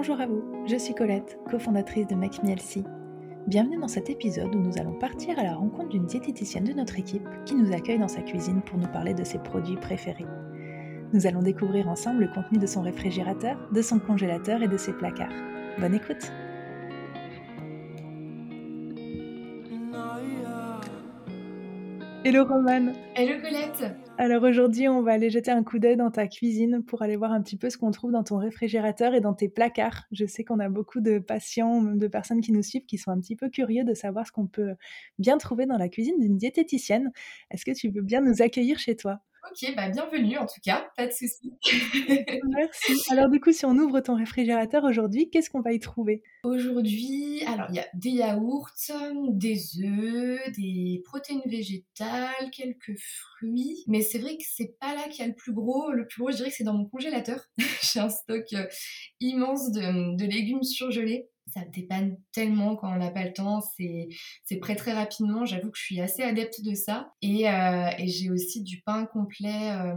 Bonjour à vous, je suis Colette, cofondatrice de Make Bienvenue dans cet épisode où nous allons partir à la rencontre d'une diététicienne de notre équipe qui nous accueille dans sa cuisine pour nous parler de ses produits préférés. Nous allons découvrir ensemble le contenu de son réfrigérateur, de son congélateur et de ses placards. Bonne écoute Hello Romane Hello Colette Alors aujourd'hui, on va aller jeter un coup d'œil dans ta cuisine pour aller voir un petit peu ce qu'on trouve dans ton réfrigérateur et dans tes placards. Je sais qu'on a beaucoup de patients, même de personnes qui nous suivent, qui sont un petit peu curieux de savoir ce qu'on peut bien trouver dans la cuisine d'une diététicienne. Est-ce que tu veux bien nous accueillir chez toi? Ok, bah bienvenue en tout cas, pas de souci. Merci. Alors du coup, si on ouvre ton réfrigérateur aujourd'hui, qu'est-ce qu'on va y trouver? Aujourd'hui, alors il y a des yaourts, des œufs, des protéines végétales, quelques fruits, mais c'est vrai que c'est pas là qu'il y a le plus gros. Le plus gros, je dirais que c'est dans mon congélateur. J'ai un stock euh, immense de, de légumes surgelés ça dépanne tellement quand on n'a pas le temps, c'est prêt très rapidement. J'avoue que je suis assez adepte de ça. Et, euh, et j'ai aussi du pain complet euh,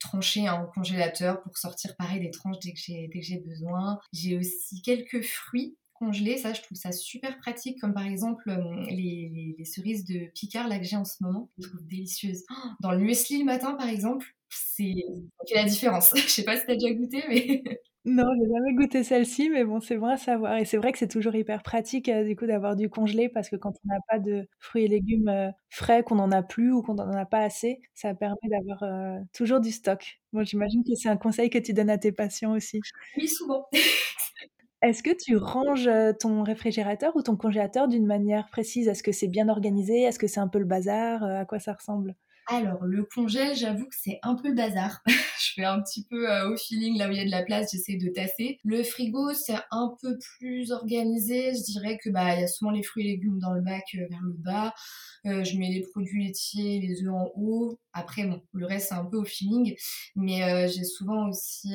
tranché en congélateur pour sortir pareil des tranches dès que j'ai besoin. J'ai aussi quelques fruits congelés, ça je trouve ça super pratique, comme par exemple euh, les, les, cerises de Picard là que j'ai en ce moment, je trouve délicieuses. Oh, dans le muesli le matin par exemple, c'est la différence. je sais pas si t'as déjà goûté, mais Non, j'ai jamais goûté celle-ci, mais bon, c'est bon à savoir et c'est vrai que c'est toujours hyper pratique, heu, du coup, d'avoir du congelé parce que quand on n'a pas de fruits et légumes, heu, frais, qu'on n'en a plus ou qu'on n'en a pas assez, ça permet d'avoir, heu, toujours du stock. Moi, j'imagine que c'est un conseil que tu donnes à tes patients aussi? Oui, souvent. Est-ce que tu ranges, ton réfrigérateur ou ton congélateur d'une manière précise? Est-ce que c'est bien organisé? Est-ce que c'est un peu le bazar? à quoi ça ressemble? Alors, le congèle, j'avoue que c'est un peu le bazar. je fais un petit peu euh, au feeling, là où il y a de la place, j'essaie de tasser. Le frigo, c'est un peu plus organisé. Je dirais que bah il y a souvent les fruits et légumes dans le bac euh, vers le bas. Euh, je mets les produits laitiers, les œufs en haut. Après, bon, le reste, c'est un peu au feeling. Mais j'ai souvent aussi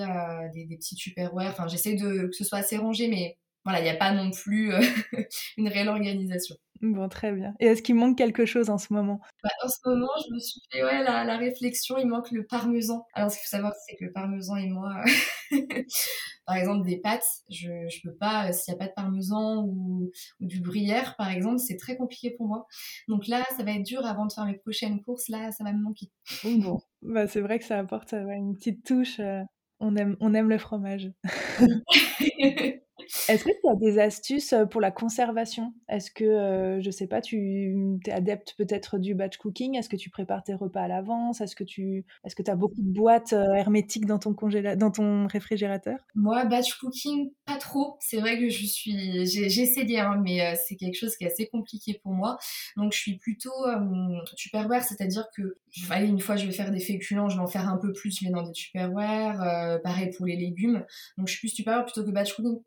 des, petits tupperware. Enfin, j'essaie de que ce soit assez rangé, mais voilà, il n'y a pas non plus une réelle organisation. Bon, très bien. Et est-ce qu'il manque quelque chose en ce moment? Bah, En ce moment, je me suis fait ouais, la, la réflexion, il manque le parmesan. Alors, ce qu'il faut savoir, c'est que le parmesan et moi, par exemple, des pâtes, je ne peux pas, euh, s'il n'y a pas de parmesan ou, ou, du gruyère, par exemple, c'est très compliqué pour moi. Donc là, ça va être dur avant de faire mes prochaines courses. Là, ça va me manquer. Bon, bah, c'est vrai que ça apporte une petite touche. Euh, on, aime, on aime le fromage. Est-ce que tu as des astuces pour la conservation? Est-ce que, je sais pas, tu es adepte peut-être du batch cooking? Est-ce que tu prépares tes repas à l'avance? Est-ce que tu est-ce que as beaucoup de boîtes hermétiques dans ton, congéla dans ton réfrigérateur? Moi, batch cooking, pas trop. C'est vrai que je suis... J'ai essayé, hein, mais c'est quelque chose qui est assez compliqué pour moi. Donc, je suis plutôt tupperware, c'est-à-dire que allez, une fois, je vais faire des féculents, je vais en faire un peu plus, mets dans des tupperware. pareil pour les légumes. Donc, je suis plus tupperware plutôt que batch cooking.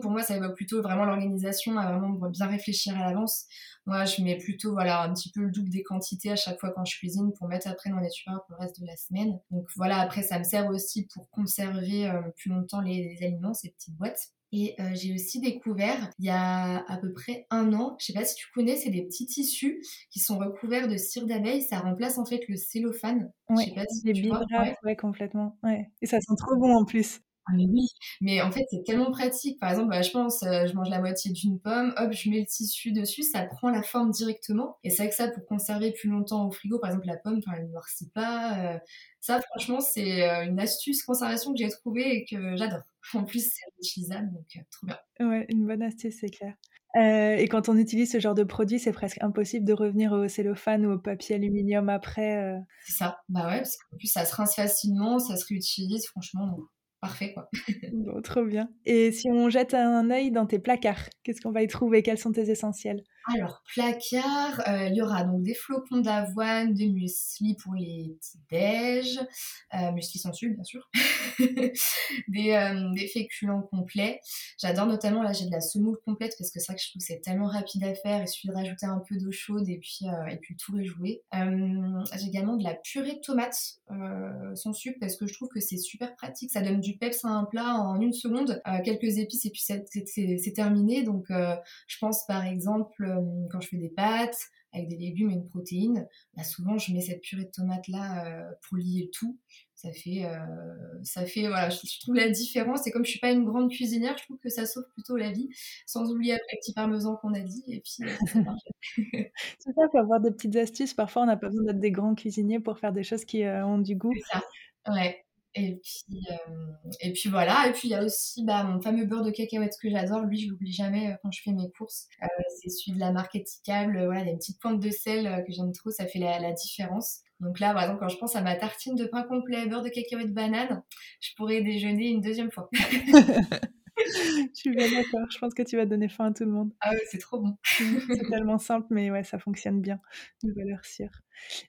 Pour moi, ça évoque plutôt vraiment l'organisation, à vraiment bien réfléchir à l'avance. Moi, je mets plutôt voilà un petit peu le double des quantités à chaque fois quand je cuisine pour mettre après dans les tupperwares pour le reste de la semaine. Donc voilà, après, ça me sert aussi pour conserver euh, plus longtemps les, aliments, ces petites boîtes. Et euh, j'ai aussi découvert il y a à peu près un an, je sais pas si tu connais, c'est des petits tissus qui sont recouverts de cire d'abeille. Ça remplace en fait le cellophane. Ouais, je sais pas si les tu ouais. complètement. Ouais. Et ça sent trop bon en plus. Ah mais oui, mais en fait c'est tellement pratique. Par exemple, bah, je pense, euh, je mange la moitié d'une pomme, hop, je mets le tissu dessus, ça prend la forme directement. Et c'est vrai que ça, pour conserver plus longtemps au frigo, par exemple la pomme, elle ne noircit pas. Euh, ça, franchement, c'est euh, une astuce conservation que j'ai trouvée et que j'adore. En plus, c'est utilisable, donc trop bien. Ouais, une bonne astuce, c'est clair. et quand on utilise ce genre de produit, c'est presque impossible de revenir au cellophane ou au papier aluminium après. C'est ça, bah ouais, parce qu'en plus ça se rince facilement, ça se réutilise, franchement parfait quoi. bon, trop bien. Et si on jette un œil dans tes placards, qu'est-ce qu'on va y trouver? Quels sont tes essentiels? Alors, placard, euh, il y aura donc des flocons d'avoine, des muesli pour les petits déj, euh, muesli sans sucre bien sûr, des, euh, des, féculents complets. J'adore notamment, là j'ai de la semoule complète parce que c'est vrai que je trouve que c'est tellement rapide à faire, il suffit de rajouter un peu d'eau chaude et puis, euh, et puis tout est joué. j'ai également de la purée de tomates sans sucre parce que je trouve que c'est super pratique, ça donne du peps à un plat en une seconde, quelques épices et puis c'est terminé. Donc je pense par exemple euh, quand je fais des pâtes, avec des légumes et une protéine, bah, souvent je mets cette purée de tomates là pour lier le tout. Ça fait, ça fait voilà, je, trouve la différence. Et comme je suis pas une grande cuisinière, je trouve que ça sauve plutôt la vie, sans oublier après le petit parmesan qu'on a dit. Et puis c'est c'est ça, faut avoir des petites astuces. Parfois, on n'a pas besoin d'être des grands cuisiniers pour faire des choses qui ont du goût. C'est ça. Ouais. Et puis, et puis voilà. Et puis il y a aussi bah, mon fameux beurre de cacahuète que j'adore. Lui, je l'oublie jamais quand je fais mes courses. c'est celui de la marque Éticable. Voilà, il y a une petite pointe de sel que j'aime trop. Ça fait la, différence. Donc là, par exemple, quand je pense à ma tartine de pain complet, beurre de cacahuète banane, je pourrais déjeuner une deuxième fois. je suis bien d'accord. Je pense que tu vas donner faim à tout le monde. Ah ouais, c'est trop bon. c'est tellement simple, mais ouais, ça fonctionne bien. Une valeur sûre.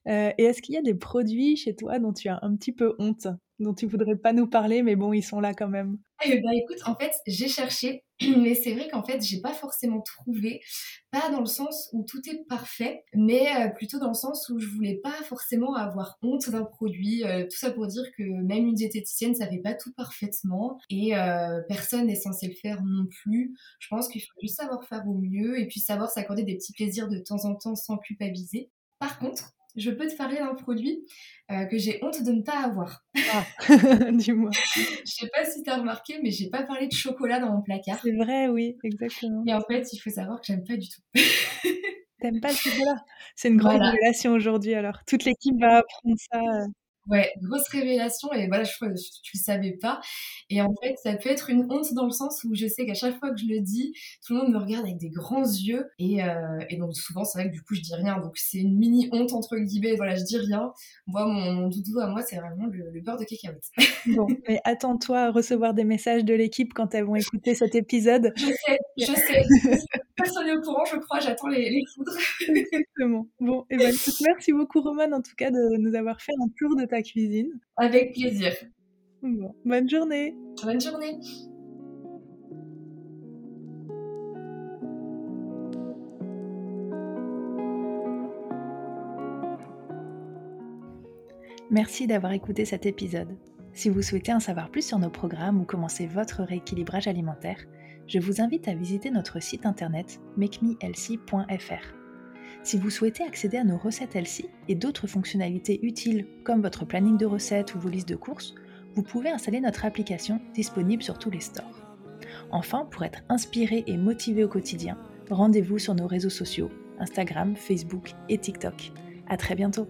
Euh, et est-ce qu'il y a des produits chez toi dont tu as un petit peu honte, dont tu voudrais pas nous parler, mais bon, ils sont là quand même? Eh ben, écoute, en fait, j'ai cherché, mais c'est vrai qu'en fait, j'ai pas forcément trouvé, pas dans le sens où tout est parfait, mais euh, plutôt dans le sens où je voulais pas forcément avoir honte d'un produit. Euh, tout ça pour dire que même une diététicienne, ça fait pas tout parfaitement et personne n'est censé le faire non plus. Je pense qu'il faut juste savoir faire au mieux et puis savoir s'accorder des petits plaisirs de temps en temps sans culpabiliser. Par contre, je peux te parler d'un produit euh, que j'ai honte de ne pas avoir. Ah, dis-moi. je sais pas si tu as remarqué, mais j'ai pas parlé de chocolat dans mon placard. C'est vrai, oui, exactement. Et en fait, il faut savoir que j'aime pas du tout. T'aimes pas le chocolat? C'est une grande révélation aujourd'hui alors. Toute l'équipe va apprendre ça. Ouais, grosse révélation et voilà, je crois que tu le savais pas. Et en fait, ça peut être une honte dans le sens où je sais qu'à chaque fois que je le dis, tout le monde me regarde avec des grands yeux et, euh, et donc souvent c'est vrai que du coup je dis rien. Donc c'est une mini honte entre guillemets. Voilà, je dis rien. Moi, mon, doudou à moi, c'est vraiment le, beurre de cacahuète. Bon, mais attends-toi à recevoir des messages de l'équipe quand elles vont écouter cet épisode. Je sais, je sais. Personne n'est au courant, je crois. J'attends les, les foudres. Exactement. Bon, et eh ben, merci beaucoup Romane en tout cas de nous avoir fait un tour de ta cuisine. Avec plaisir. bonne journée. Bonne journée. Merci d'avoir écouté cet épisode. Si vous souhaitez en savoir plus sur nos programmes ou commencer votre rééquilibrage alimentaire, je vous invite à visiter notre site internet makemehealthy.fr. Si vous souhaitez accéder à nos recettes Elsie et d'autres fonctionnalités utiles comme votre planning de recettes ou vos listes de courses, vous pouvez installer notre application disponible sur tous les stores. Enfin, pour être inspiré et motivé au quotidien, rendez-vous sur nos réseaux sociaux, Instagram, Facebook et TikTok. À très bientôt.